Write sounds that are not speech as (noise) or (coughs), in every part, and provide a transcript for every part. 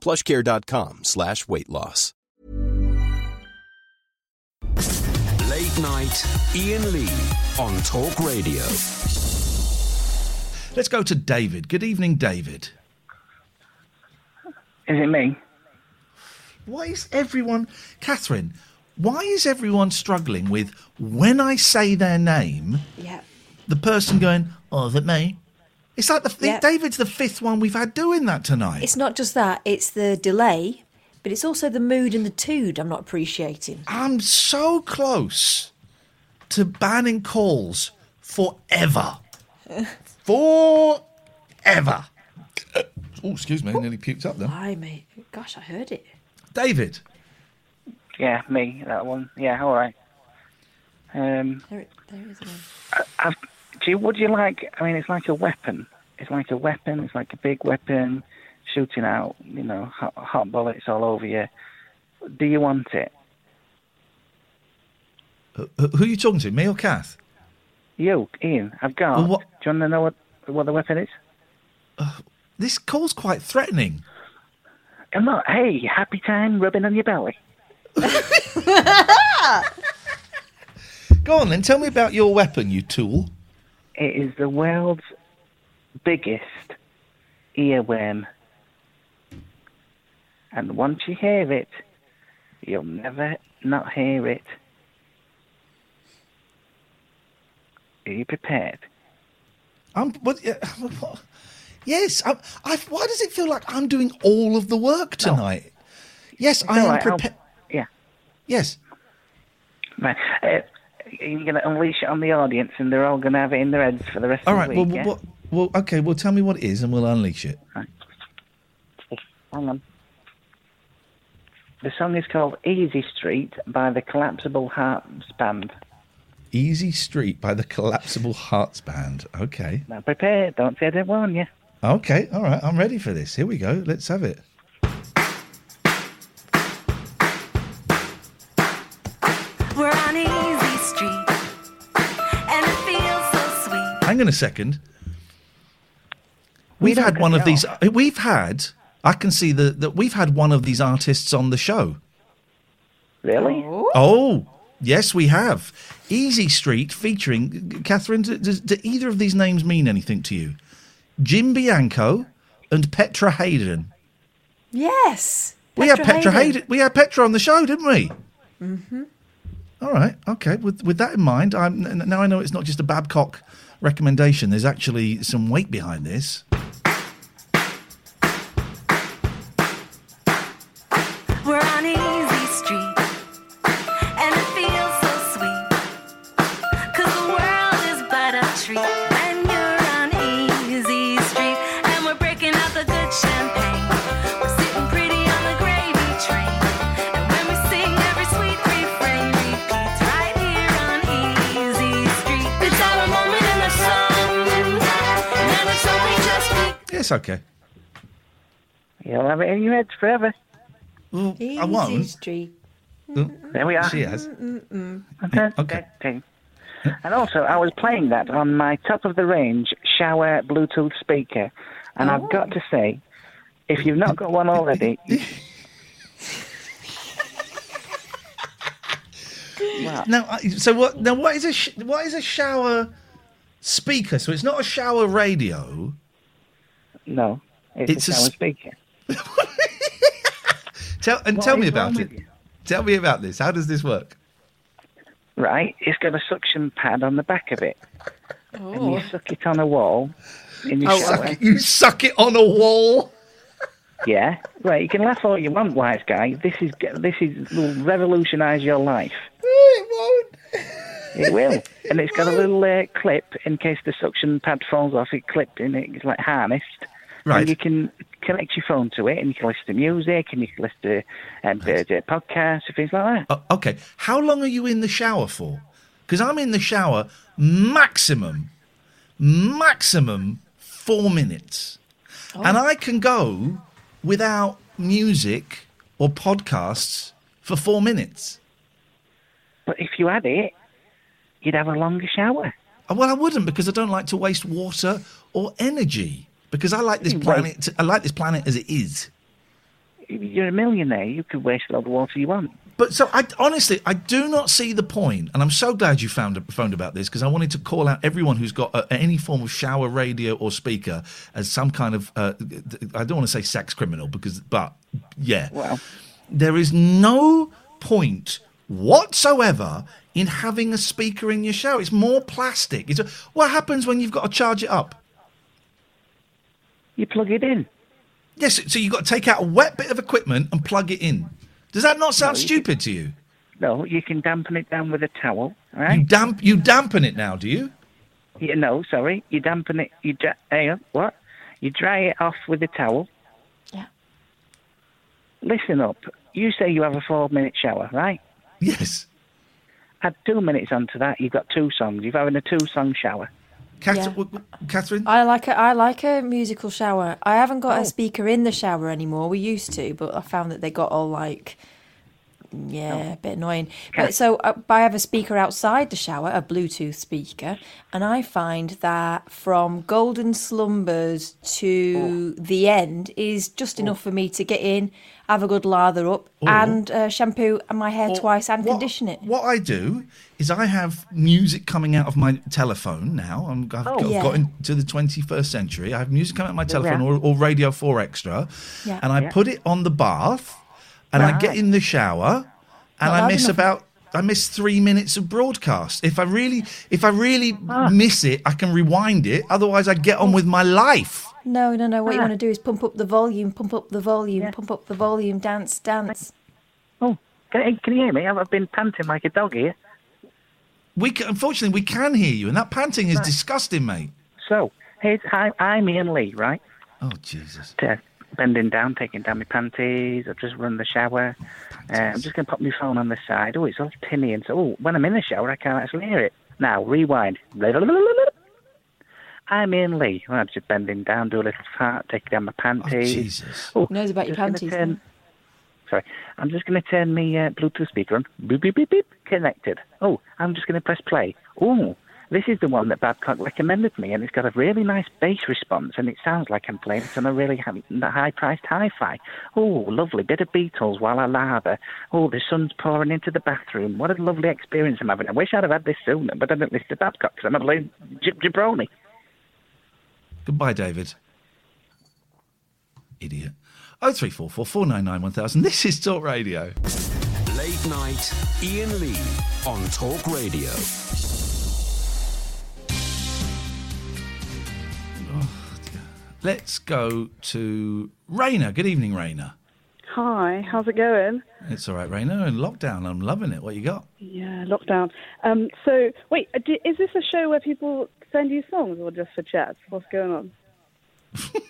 plushcare.com slash weight loss. Late night, Iain Lee on Talk Radio. Let's go to David. Good evening, David. Is it me? Why is everyone, Catherine? Why is everyone struggling with when I say their name, Yeah. the person going, "Oh, is it me?" It's like the Yeah. David's the fifth one we've had doing that tonight. It's not just that, it's the delay, but it's also the mood and the tude I'm not appreciating. I'm so close to banning calls forever. (laughs) forever. (coughs) Oh, excuse me, I nearly puked up there. Why, mate? Gosh, I heard it. David, Yeah, me. That one. Yeah, all right. Um, There, there is one. I've, do you, would you like? I mean, it's like a weapon. It's like a weapon. It's like a big weapon, shooting out. You know, hot, hot bullets all over you. Do you want it? Uh, who, who are you talking to, me or Kath? You, Iain. I've got. Well, what- Do you want to know what what the weapon is? Uh, this call's quite threatening. Come on. Hey, happy time rubbing on your belly. (laughs) Go on then, tell me about your weapon, you tool. It is the world's biggest earworm. And once you hear it, you'll never not hear it. Are you prepared? I'm. What, what- yes. I'm, I, why does it feel like I'm doing all of the work tonight? Yes, I am right, prepared. Yeah. Yes. Right. Uh, you're going to unleash it on the audience, and they're all going to have it in their heads for the rest All of right. the Well, week. yeah? well, well, okay. Well, tell me what it is, and we'll unleash it. Hang on. The song is called Easy Street by the Collapsible Hearts Band. Easy Street by the Collapsible Hearts Band. Okay. Now prepare. Don't say I didn't warn you. Okay. All right. I'm ready for this. Here we go. Let's have it. Hang on a second. We We've don't had one of these. off. We've had. I can see the, that we've had one of these artists on the show. Really? Oh, yes, we have. Easy Street featuring Catherine. d- Does, do either of these names mean anything to you? Jim Bianco and Petra Haden. Yes. we had Petra Haden. We had Petra on the show, didn't we? Mm-hmm. All right. Okay. With with that in mind, I'm now I know it's not just a Babcock recommendation. There's actually some weight behind this. We're begun. Yes. Okay. You'll have it in your heads forever. Well, Easy I won't. Street. There we are. She has. Okay. And also, I was playing that on my top of the range shower Bluetooth speaker, and I've got to say, if you've not got one already, (laughs) well, Now, so what? Now, what is a sh- what is a shower speaker? So it's not a shower radio. No, it's, It's a a shower sp- speaker. Tell and What tell me about it. you? Tell me about this. How does this work? Right, it's got a suction pad on the back of it, and Oh. you suck it on a wall in your Oh, shower. Suck it, you suck it on a wall. Yeah, right. You can laugh all you want, wise guy. This is this is will revolutionise your life. (laughs) It won't. It will, and it's got a little uh, clip in case the suction pad falls off. It clipped in it. It's like harnessed. Right. And you can connect your phone to it, and you can listen to music, and you can listen to um, uh, uh, podcasts and things like that. Uh, okay. How long are you in the shower for? Because I'm in the shower maximum, maximum four minutes, and I can go without music or podcasts for four minutes. But if you add it, you'd have a longer shower. Uh, Well, I wouldn't because I don't like to waste water or energy. Because I like this planet. I like this planet as it is. You're a millionaire. You could waste all the water you want. But so I honestly, I do not see the point, and I'm so glad you found phoned about this because I wanted to call out everyone who's got uh, any form of shower radio or speaker as some kind of uh, I don't want to say sex criminal because, but yeah, Well, there is no point whatsoever in having a speaker in your shower. It's more plastic. It's what happens when you've got to charge it up. you plug it in. Yes, so you've got to take out a wet bit of equipment and plug it in. Does that not sound No, you stupid to you? No, you can dampen it down with a towel. You damp you dampen it now, do you? You, no, sorry. You dampen it. You dra- hang on, what? You dry it off with a towel. Yeah. Listen up. You say you have a four-minute shower, right? Yes. Add two minutes onto that. You've got two songs. You're having a two-song shower. Cath- Yeah. w- w- Catherine? I like a I like a musical shower. I haven't got Oh. a speaker in the shower anymore. We used to, but I found that they got all like yeah, a bit annoying. But so uh, I have a speaker outside the shower, a Bluetooth speaker, and I find that from Golden Slumbers to the end is just enough for me to get in, have a good lather up, and uh, shampoo my hair twice and What- condition it. What I do is I have music coming out of my telephone now. I'm, I've, got, I've Yeah. got into the 21st century. I have music coming out of my telephone Yeah. or, or Radio 4 Extra, Yeah. and I Yeah. put it on the bath, and I get in the shower, and Not I miss enough. about. I miss three minutes of broadcast. If I really, if I really Ah. miss it, I can rewind it. Otherwise, I get on with my life. No, no, no. What you Ah. want to do is pump up the volume, pump up the volume, pump up the volume, dance, dance. Oh, can, can you hear me? I've I've been panting like a dog here. We can, unfortunately we can hear you, and that panting is disgusting, mate. So, here's, hi, I'm Iain Lee, right? Oh Jesus! to bending down, taking down my panties. I've just run the shower. Uh, I'm just going to pop my phone on the side. Oh, it's all tinny. And so, oh, when I'm in the shower, I can't actually hear it. Now, rewind. I'm Iain Lee. Well, I'm just bending down, do a little fart, take down my panties. Oh panties. Jesus! Oh, Knows about your panties, turn- Sorry, I'm just going to turn my uh, Bluetooth speaker on. Beep, beep, beep, beep. Connected. Oh, I'm just going to press play. Oh, this is the one that Babcock recommended me, and it's got a really nice bass response, and it sounds like I'm playing it on a really high-priced hi-fi. Oh, lovely bit of Beatles while I lather. Oh, the sun's pouring into the bathroom. What a lovely experience I'm having. I wish I'd have had this sooner, but I didn't listen to Babcock because I'm a blue jib jabroni. Goodbye, David. Idiot. Oh three four four four nine nine one thousand. This is Talk Radio. Late night, Iain Lee on Talk Radio. Oh, Let's go to Raina. Good evening, Raina. Hi, how's it going? It's all right, Raina. In lockdown, I'm loving it. What you got? Yeah, lockdown. Um, so, wait, uh, is this a show where people send you songs or just for chats? What's going on? (laughs)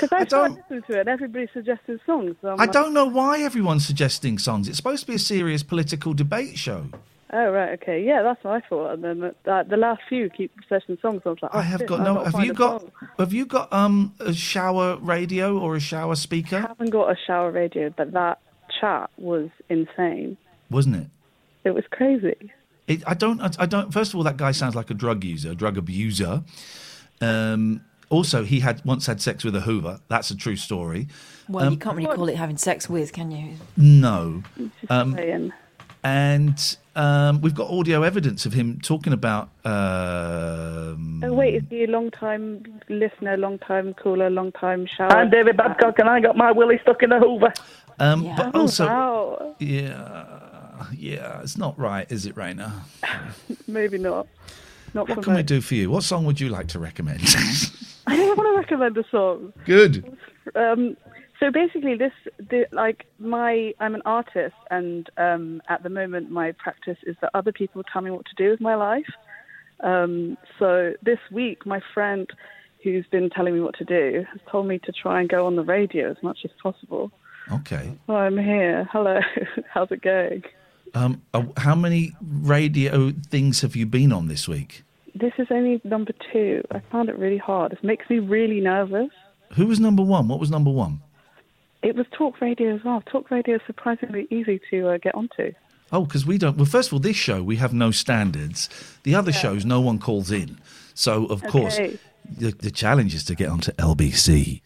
Because I, I don't- started listening to it and everybody's suggesting songs. So I like, don't know why everyone's suggesting songs. It's supposed to be a serious political debate show. Oh, right, okay. Yeah, that's what I thought. And then uh, the last few keep suggesting songs. So I was like, oh, I have shit, got no. Have you got? song. Have you got um a shower radio or a shower speaker? I haven't got a shower radio, but that chat was insane. Wasn't it? It was crazy. It, I don't. I, I don't. First of all, that guy sounds like a drug user, drug abuser. Um, also, he had once had sex with a Hoover. That's a true story. Well, Um, you can't really call it having sex with, can you? No, Just saying. And um, we've got audio evidence of him talking about. Um, Oh, wait, is he a long time listener, long time caller, long time shower? I'm David Babcock, and I got my willy stuck in the Hoover. Um, Yeah. But Oh, also, wow. yeah, yeah, it's not right, is it, Raina? (laughs) Maybe not. Not What for can we me. do for you? What song would you like to recommend? (laughs) I don't want to recommend a song. Good. Um, so basically, this the, like my I'm an artist, and um, at the moment my practice is that other people tell me what to do with my life. Um, so this week, my friend, who's been telling me what to do, has told me to try and go on the radio as much as possible. Okay. I'm here. Hello. (laughs) How's it going? Um, uh, how many radio things have you been on this week? This is only number two. I found it really hard. It makes me really nervous. Who was number one? What was number one? It was talk radio as well. Talk radio is surprisingly easy to uh, get onto. Oh, because we don't. Well, first of all, this show we have no standards. The other shows, no one calls in. So of course, the, the challenge is to get onto LBC.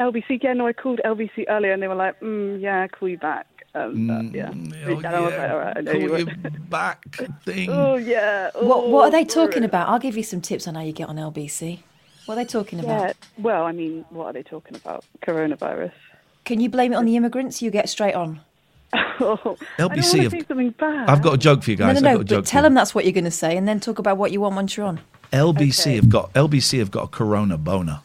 LBC, yeah, no, I called LBC earlier and they were like, mm, yeah, I'll call you back. Um, uh, yeah. Oh, and I was like, all right, call you you back (laughs) thing. Oh, yeah. What What are they oh, talking about? I'll give you some tips on how you get on LBC. What are they talking Yeah, about? well, I mean, what are they talking about? Coronavirus. Can you blame it on the immigrants? You get straight on. (laughs) oh, I don't LBC want to say something bad. I've got a joke for you guys. no, no, I've no. got a joke But tell them that's what you're going to say, and then talk about what you want once you're on. LBC Okay. have got LBC have got a Corona boner.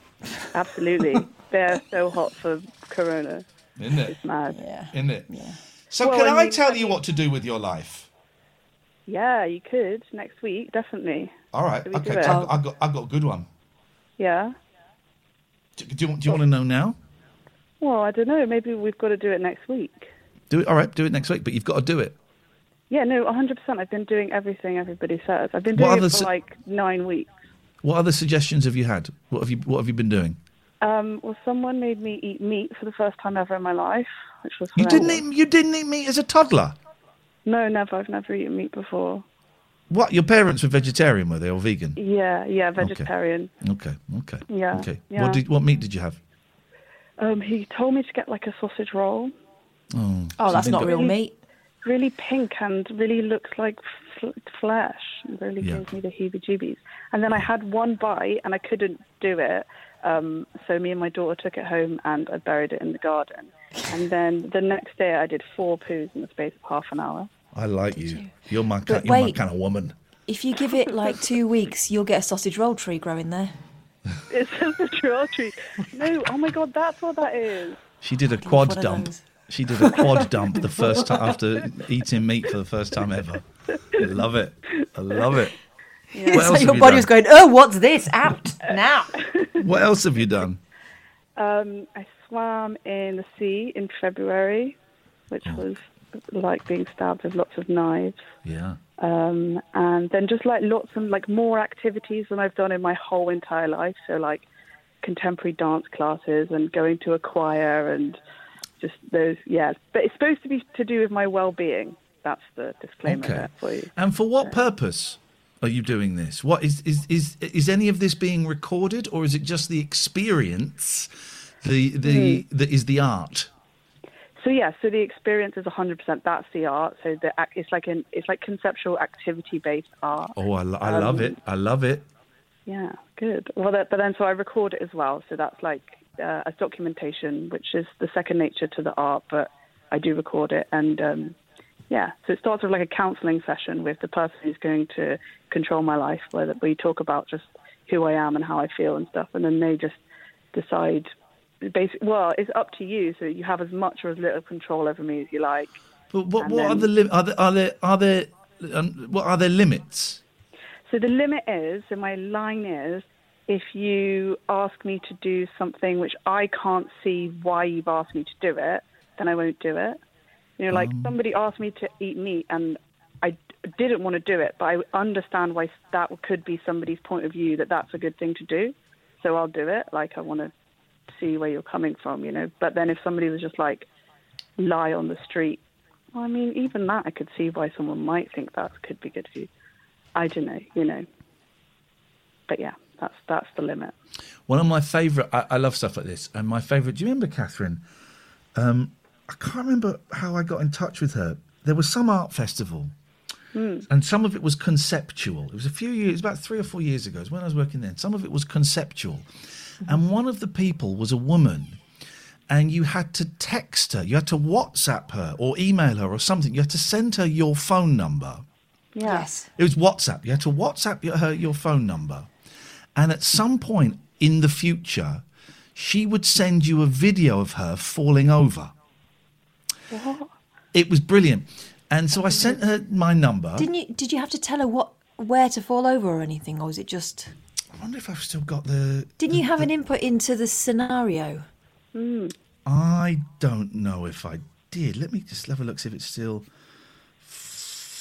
(laughs) Absolutely. They're so hot for Corona. Isn't it? It's mad. Yeah. Isn't it? So Well, can I I, mean- tell you what to do with your life? Yeah, you could next week, definitely. All right. Should we do Okay. it? I've, I've got I've got a good one. Yeah. Do, do you Do you want to know now? Well, I don't know. Maybe we've got to do it next week. Do it. All right. Do it next week. But you've got to do it. Yeah, no, 100%. I've been doing everything everybody says. I've been What doing other it for s- like nine weeks. What other suggestions have you had? What have you What have you been doing? Um, well, someone made me eat meat for the first time ever in my life, which was You didn't horrendous. eat. You didn't eat meat as a toddler. No, never. I've never eaten meat before. What? Your parents were vegetarian, were they, or vegan? Yeah, yeah, vegetarian. Okay. Okay. Yeah, Okay. yeah. What did What meat did you have? Um, he told me to get like a sausage roll, Oh. Oh, that's not got- real meat. really pink and really looks like fl- flesh. It really Yeah. gave me the heebie-jeebies. And then I had one bite and I couldn't do it. Um, so me and my daughter took it home and I buried it in the garden. And then the next day I did four poos in the space of half an hour. I like you. You're my But kind. You're my kind of woman. If you give it like two weeks, you'll get a sausage roll tree growing there. (laughs) It's just a trail tree. No, oh my god, that's what that is. She did a quad dump. She did a quad dump the first time after eating meat for the first time ever. I love it. I love it. What so else have your body done? was going, oh, what's this? Out now. (laughs) What else have you done? Um, I swam in the sea in February, which Oh. was like being stabbed with lots of knives. Yeah. Um, and then just like lots and like more activities than I've done in my whole entire life. So like contemporary dance classes and going to a choir and just those. Yeah, but it's supposed to be to do with my well-being. That's the disclaimer Okay. there for you. And for what purpose are you doing this? What is is is is any of this being recorded, or is it just the experience? The the Hmm. that is the art. So yeah, so the experience is 100%. That's the art. So the it's like an it's like conceptual activity-based art. Oh, I, lo- I love Um, it. I love it. Yeah, good. Well, that, but then so I record it as well. So that's like uh, a documentation, which is the second nature to the art, but I do record it. And um, yeah, so it starts with like a counseling session with the person who's going to control my life, where we talk about just who I am and how I feel and stuff. And then they just decide. Basic, well, it's up to you. So you have as much or as little control over me as you like. But what what are the lim- are there are there are there um, what are there limits? So the limit is, so my line is, if you ask me to do something which I can't see why you've asked me to do it, then I won't do it. You know, like somebody asked me to eat meat and I d- didn't want to do it, but I understand why that could be somebody's point of view that that's a good thing to do. So I'll do it. Like I want to see where you're coming from, you know. But then if somebody was just like lie on the street, well, I mean, even that I could see why someone might think that could be good for you. I don't know, you know. But yeah, that's that's the limit. One of my favourite, I, I love stuff like this. And my favourite, do you remember, Catherine? Um, I can't remember how I got in touch with her. There was some art festival, and some of it was conceptual. It was a few years, about three or four years ago, it was when I was working there. Some of it was conceptual. And one of the people was a woman. and you had to text her, you had to WhatsApp her or email her or something. You had to send her your phone number. Yes. It was WhatsApp. You had to WhatsApp your- her your phone number, and at some point in the future, she would send you a video of her falling over. What? It was brilliant, and so I sent her my number. Didn't you? Did you have to tell her what where to fall over or anything, or was it just? I wonder if I've still got the. Didn't you have an input into the scenario? I don't know if I did. Let me just have a look see if it's still.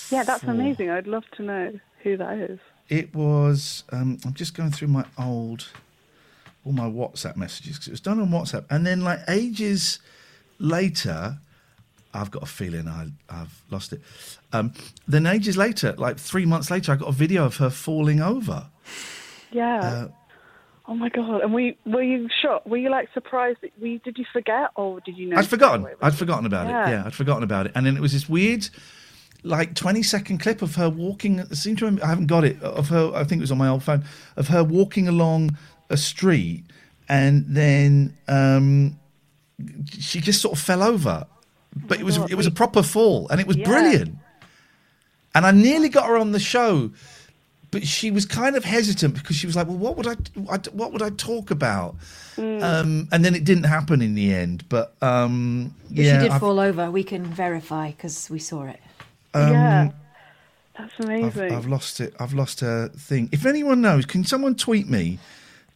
Yeah, that's amazing. I'd love to know who that is. It was. Um, I'm just going through my old, all my WhatsApp messages because it was done on WhatsApp, and then like ages later, I've got a feeling I, I've lost it. Um, then ages later, like three months later, I got a video of her falling over. Yeah. Uh, oh my god! And were you, were you shocked? Were you like surprised? That we did you forget or did you know? I'd forgotten. I'd forgotten about Yeah. it. Yeah, I'd forgotten about it. And then it was this weird, like twenty second clip of her walking. I seem to remember, I haven't got it of her. I think it was on my old phone of her walking along a street, and then um, she just sort of fell over. But it was God. it was a proper fall, and it was Yeah. brilliant. And I nearly got her on the show. But she was kind of hesitant because she was like, "Well, what would I, I what would I talk about?" Mm. Um, and then it didn't happen in the end. But um, If yeah, she did I've- fall over, we can verify because we saw it. yeah. That's I've, amazing. I've lost it. I've lost her thing. If anyone knows, can someone tweet me?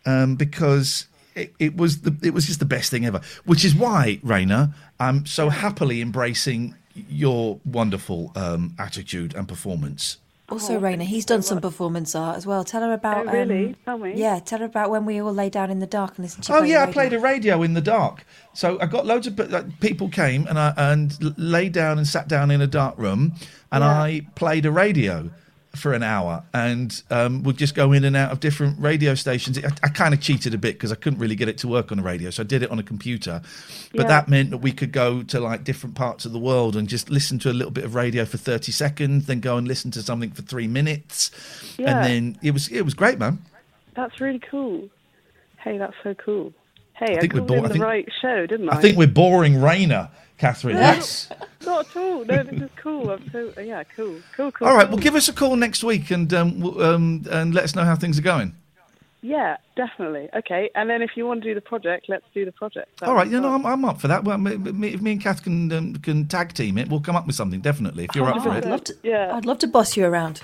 Um, because it, it was the it was just the best thing ever. Which is why, Raina, I'm so happily embracing your wonderful um, attitude and performance. Also, Raina, he's done some performance art as well. Tell her about. Oh, really? Um, Tell me. Yeah, tell her about when we all lay down in the dark and listen to. Oh play yeah, I played a radio in the dark. So I got loads of like, people came and I and l- lay down and sat down in a dark room, and Yeah. I played a radio for an hour and um, would just go in and out of different radio stations. I, I kind of cheated a bit because I couldn't really get it to work on a radio, so I did it on a computer. But Yeah. that meant that we could go to like different parts of the world and just listen to a little bit of radio for thirty seconds, then go and listen to something for three minutes, Yeah. and then it was it was great, man. That's really cool. Hey, that's so cool. Hey, I, think we're bo- in I the think- right show, didn't I? I think we're boring Raina, Catherine. Yes. Not at all. No, this is cool. I'm so yeah, cool, cool, cool. All right, cool. well, give us a call next week and um, w- um, and let us know how things are going. Yeah, definitely. Okay, and then if you want to do the project, let's do the project. That'd All right, you know. I'm, I'm up for that. Well, me, me, if me and Kath can um, can tag team it, we'll come up with something definitely. If you're up Oh, for I'd it. love to. Yeah. I'd love to boss you around.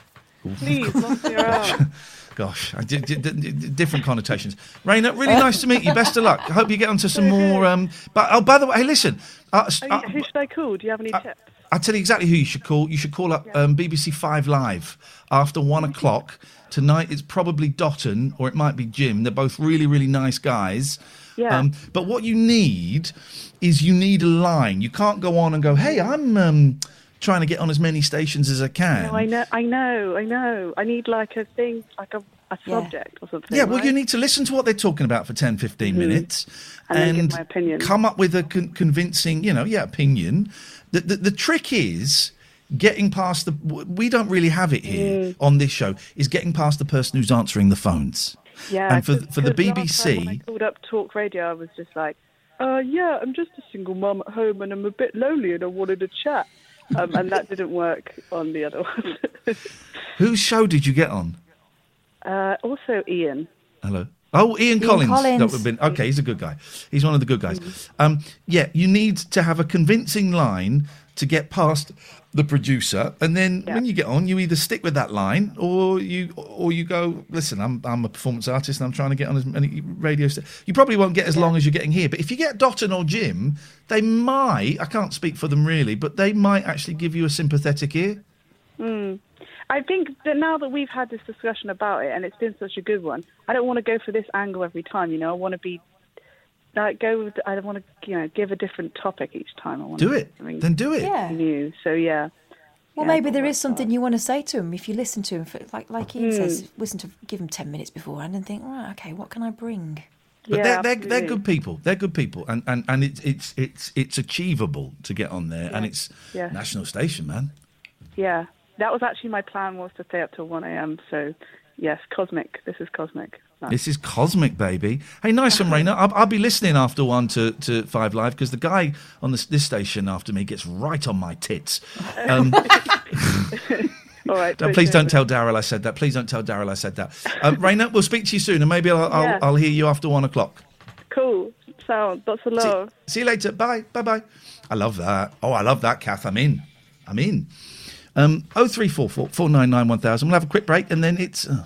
Please, boss me around. (laughs) Gosh, I different connotations. Raina, really nice to meet you. Best of luck. I hope you get onto some more. Um, but oh, by the way, hey, listen. Uh, Oh, uh, who should I call? Do you have any tips? I'll tell you exactly who you should call. You should call up um, BBC Five Live after one o'clock tonight. It's probably Dotun or it might be Jim. They're both really, really nice guys. Yeah. Um, but what you need is you need a line. You can't go on and go, "Hey, I'm um, trying to get on as many stations as I can." No, I know, I know, I know. I need like a thing, like a, a Yeah. subject or something. Yeah, well, you need to listen to what they're talking about for 10, 15 minutes And then give my opinion. come up with a con- convincing, you know, yeah, opinion. The, the, the trick is getting past the. We don't really have it here Mm. on this show, is getting past the person who's answering the phones. Yeah, And for, 'cause- for the BBC. when I called up Talk Radio, I was just like, uh, yeah, I'm just a single mum at home and I'm a bit lonely and I wanted to chat. Um, and that didn't work on the other one. (laughs) whose show did you get on? uh, also, Ian. Hello. Oh, Ian, Collins. That would have been okay. He's a good guy. He's one of the good guys. Um, yeah, you need to have a convincing line to get past the producer, and then Yeah. when you get on, you either stick with that line or you or you go. Listen, I'm I'm a performance artist, and I'm trying to get on as many radio. St-. You probably won't get as long as you're getting here, but if you get Dotun or Jim, they might. I can't speak for them really, but they might actually give you a sympathetic ear. Hmm. I think that now that we've had this discussion about it and it's been such a good one, I don't want to go for this angle every time. You know, I want to be like go. With, I want to you know give a different topic each time. I want Do to it. something Then do it. Yeah. new. So yeah. Well, Yeah, maybe I'll there something you want to say to him if you listen to him. For, like like Iain Hmm. says, listen to give him ten minutes beforehand and think, right, okay, what can I bring? But yeah, they're, they're, they're good people. They're good people, and and, and it's it's it's it's achievable to get on there, and it's Yeah. national station, man. Yeah, that was actually my plan was to stay up till one a.m. So yes, cosmic. This is cosmic. This is cosmic, baby. Hey, nice one, Raina. I'll, I'll be listening after one to, to Five Live because the guy on this, this station after me gets right on my tits. Um, (laughs) All right. please don't tell Daryl I said that. Please don't tell Daryl I said that. Um, (laughs) Raina, we'll speak to you soon, and maybe I'll, I'll, Yeah. I'll hear you after one o'clock. Cool. Sound. Lots of See, love. see you later. Bye. Bye. Bye. I love that. Oh, I love that, Kath. I'm in. I'm in. Um, 0344 499 1000. We'll have a quick break, and then it's. Oh,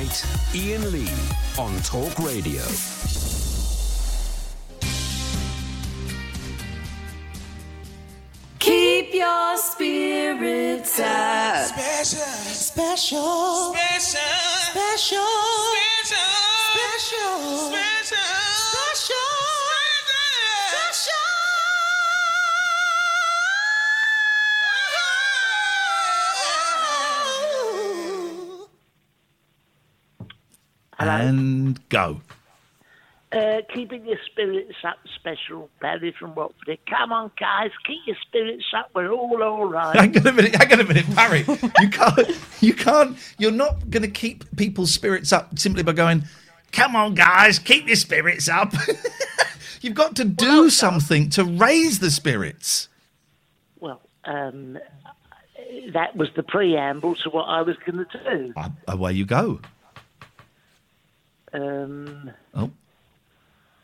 Night, Iain Lee on Talk Radio. Keep your spirits up. Special. Special. Special. Special. Special. Special. And go. Uh, keeping your spirits up, special Barry from Watford. Come on, guys, keep your spirits up. We're all all right. Hang on a minute. Hang on a minute, Barry. You can't. You can't. You're not going to keep people's spirits up simply by going. Come on, guys, keep your spirits up. (laughs) You've got to do something to raise the spirits. Well, um, that was the preamble to what I was going to do. Uh, Away you go. Um, Oh,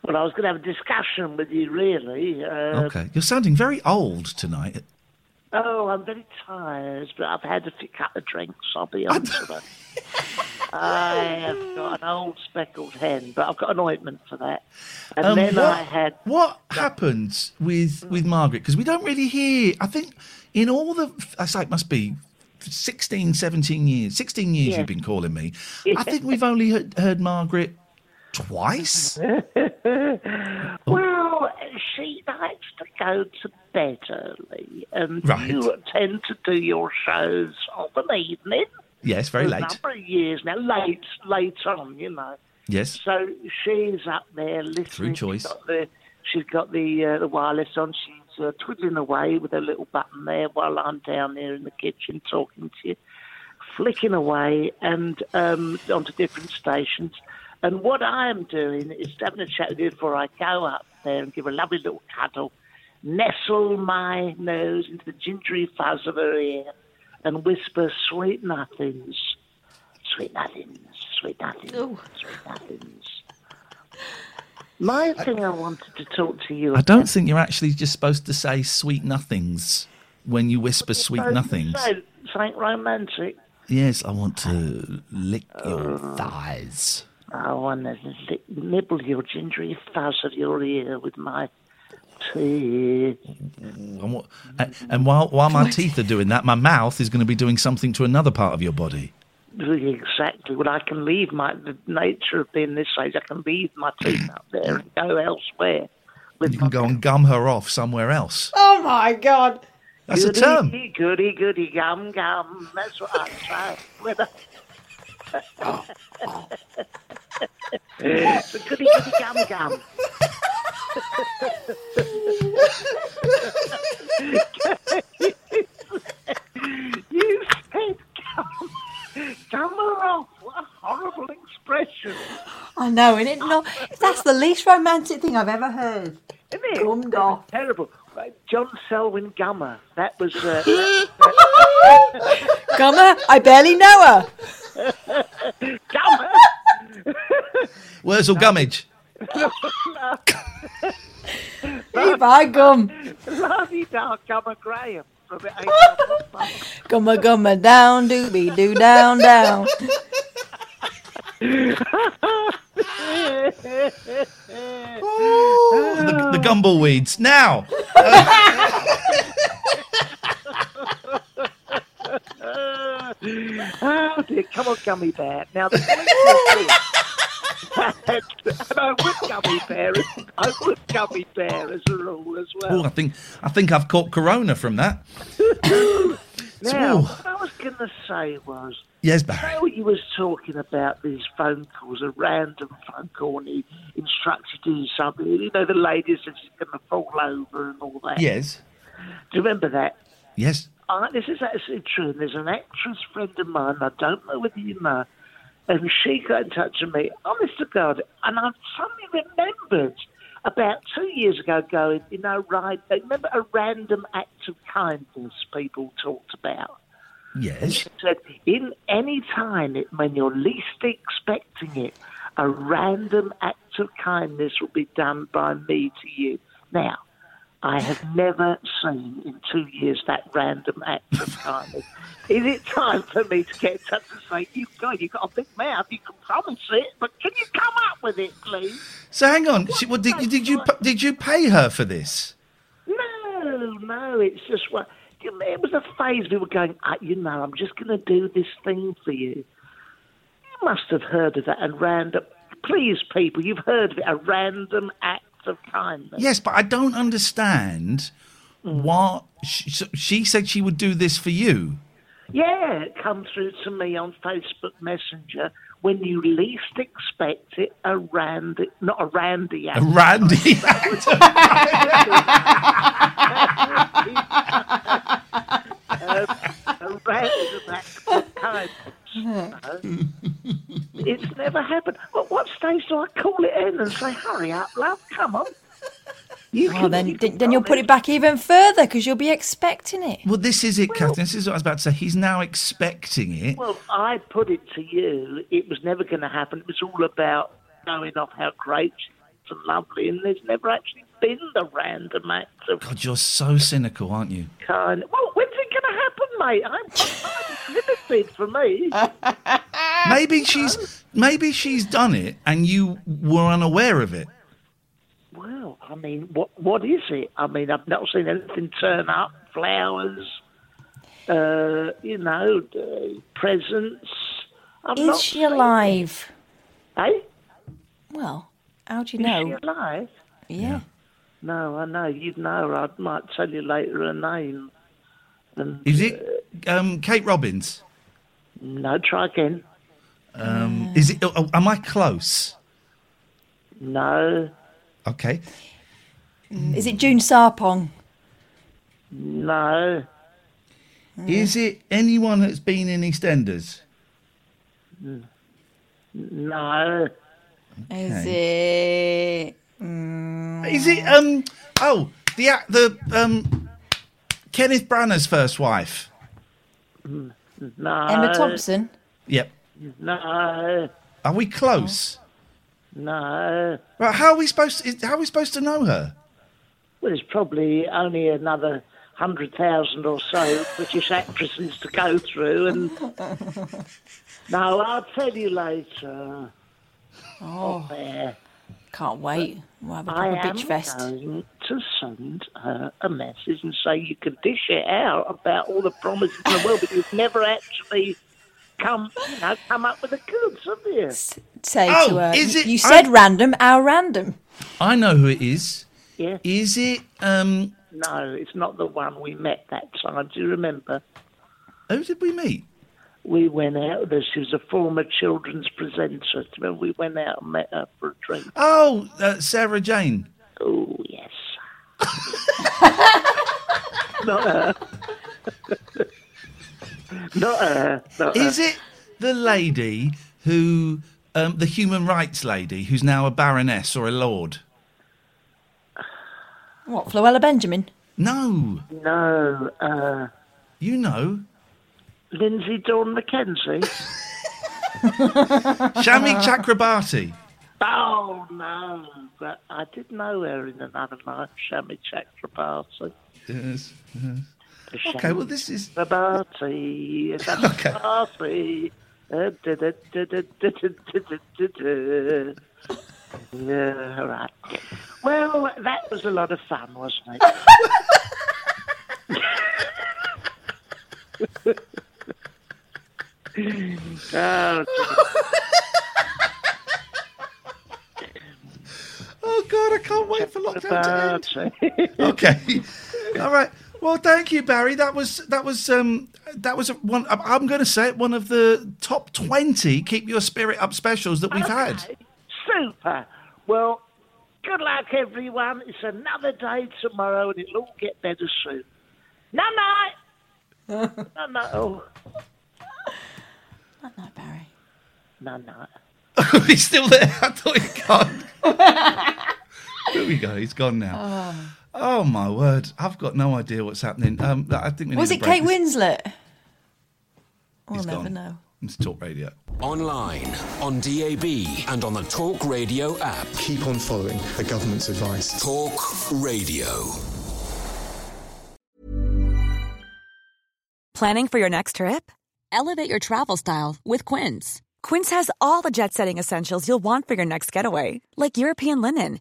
well, I was going to have a discussion with you, really. Uh, okay. You're sounding very old tonight. Oh, I'm very tired, but I've had a few couple of drinks, I'll be honest with you. (laughs) I have got an old speckled hen, but I've got an ointment for that. And Um, then what, I had what happened with with Margaret? Because we don't really hear. I think in all the, I say it must be 16, 17 years, 16 years Yeah. you've been calling me. I think we've only heard, heard Margaret twice. (laughs) Well, she likes to go to bed early, and Right. you tend to do your shows of an evening. Yes, very late. A number of years now, late, late on, you know. Yes. So she's up there listening. Through choice. She's got the, she's got the, uh, the wireless on. She's uh, twiddling away with a little button there while I'm down there in the kitchen talking to you, flicking away and um, onto different stations. And what I am doing is having a chat with you before I go up there and give a lovely little cuddle, nestle my nose into the gingery fuzz of her ear, and whisper sweet nothings, sweet nothings, sweet nothings, sweet nothings. My thing I wanted to talk to you I don't think you're actually just supposed to say sweet nothings when you whisper sweet about. nothings. So, something romantic. Yes, I want to lick uh, your thighs. I want to nibble your gingery fuzz of your ear with my teeth. Mm, and, what, and- and while while my teeth are doing that, my mouth is going to be doing something to another part of your body doing exactly what I can leave my the nature of being this age. I can leave my teeth up there and go elsewhere. You can go and gum her off somewhere else. Oh my God! That's goody, a term. Goody, goody, gum, gum. That's what I say. oh. oh. goody, goody, gum, gum. (laughs) (laughs) you said gum off. What a horrible expression. I know, and it no, that's the least romantic thing I've ever heard. Isn't it? Gummed off. Terrible. John Selwyn Gummer. That was. Uh, (laughs) Gummer, I barely know her. (laughs) Gummer. (laughs) Wurzel Gummidge. Hey, by gum. Bloody dark Gummer Graham. From the (laughs) Gumma gumma down, doobie doo down down. Oh, the, the gumbleweeds. Now, (laughs) oh dear, come on, gummy bear. Now the point is this. And I would gummy bear. I would gummy bear as a rule as oh, well. I think I think I've caught corona from that. (coughs) Now, what I was going to say was, Yes, you Barry. know, you was talking about these phone calls, a random phone call, and he instructs you to do something. You know, the lady says she's going to fall over and all that. Yes, Do you remember that? yes. Uh, this is actually true. And there's an actress friend of mine, I don't know whether you know, and she got in touch with me, honest to God, and I suddenly remembered about two years ago going, you know, right, remember a random act of kindness people talked about? Yes. She said, in any time it, when you're least expecting it, a random act of kindness will be done by me to you. Now, I have never seen in two years that random act of kindness. Is it time for me to get in touch and say, you God, you've got a big mouth, you can promise it, but can you come up with it, please? So hang on. She, well, did, did you did you pay her for this? No, no, it's just what it was a phase we were going. "Ah, you know, I'm just going to do this thing for you. You must have heard of that. And random, please, people, you've heard of it. A random act of kindness. Yes, but I don't understand what she, so she said she would do this for you. Yeah, it come through to me on Facebook Messenger when you least expect it. A randy, not a randy. A randy (laughs) (laughs) um, act of kindness. No. it's never happened. At what stage do I call it in and say, "Hurry up, love, come on"? You oh, Well, then, then then you'll put it back even further because you'll be expecting it. Well, this is it, Catherine. This is what I was about to say. He's now expecting it. Well, I put it to you. It was never going to happen. It was all about showing off how great she and lovely, and there's never actually been the random act of God, you're so cynical, aren't you? kind. Well, when's it going to happen, mate? I'm, I'm for me. (laughs) Maybe she's maybe she's done it and you were unaware of it. Well, I mean, what what is it? I mean, I've not seen anything turn up. Flowers, uh, you know, uh, presents. I've not Is she seen- alive? Eh? Well, how do you Is know? she alive? Yeah. No, I know. You'd know her. I might tell you later her name. And, Is it um, Kate Robbins? No, try again. Um, is it? Oh, am I close? No, Okay. Is it June Sarpong? no, Is it anyone that's been in EastEnders? no. Is it? Mm, Is it? Um. Oh, the act- the um. Kenneth Branagh's first wife. No. Emma Thompson? Yep. No, Are we close? no. Right. How are we supposed? To, how are we supposed to know her? Well, there's probably only another hundred thousand or so British actresses to go through, and (laughs) no, I'll tell you later. Oh, There. can't wait. We'll have a I proper am bitch fest. going to send her a message and say you can dish it out about all the promises in the world, but you've never actually come, you know, come up with the goods, have you? Say Oh, to her, is you- it- you said I- random, our random. I know who it is. Yeah. Is it? Um. No, it's not the one we met that time. Do you remember? Who did we meet? We went out with her. She was a former children's presenter. Remember we went out and met her for a drink? Oh, uh, Sarah Jane. Oh, yes. Not her. not her. Not Is her. it? the lady who, um, the human rights lady, who's now a baroness or a lord? What, Floella Benjamin? No. No, uh, You know. Linsey Dawn McKenzie. Shami Chakrabarti. Oh no! But I did know her in another life, Shami Chakrabarti. Yes. yes. Okay. Well, this is Chakrabarti. (laughs) Okay. yeah. All right. Well, that was a lot of fun, wasn't it? (laughs) (laughs) oh. God, I can't wait for lockdown to end. Okay. All right. Well, thank you, Barry. That was that was um that was one. I'm- I'm going to say it, one of the top twenty keep your spirit up specials that we've had. Super. Well, good luck, everyone. It's another day tomorrow, and it'll all get better soon. No, no. no, no. Not night, Barry. No, no. (laughs) He's still there. I thought he'd gone. (laughs) there we go. He's gone now. Oh. my word! I've got no idea what's happening. Um, I think we Was it Kate this. Winslet? We'll He's never gone. know. It's Talk Radio. Online, on DAB, and on the Talk Radio app. Keep on following the government's advice. Talk Radio. Planning for your next trip? Elevate your travel style with Quince. Quince has all the jet setting essentials you'll want for your next getaway, like European linen,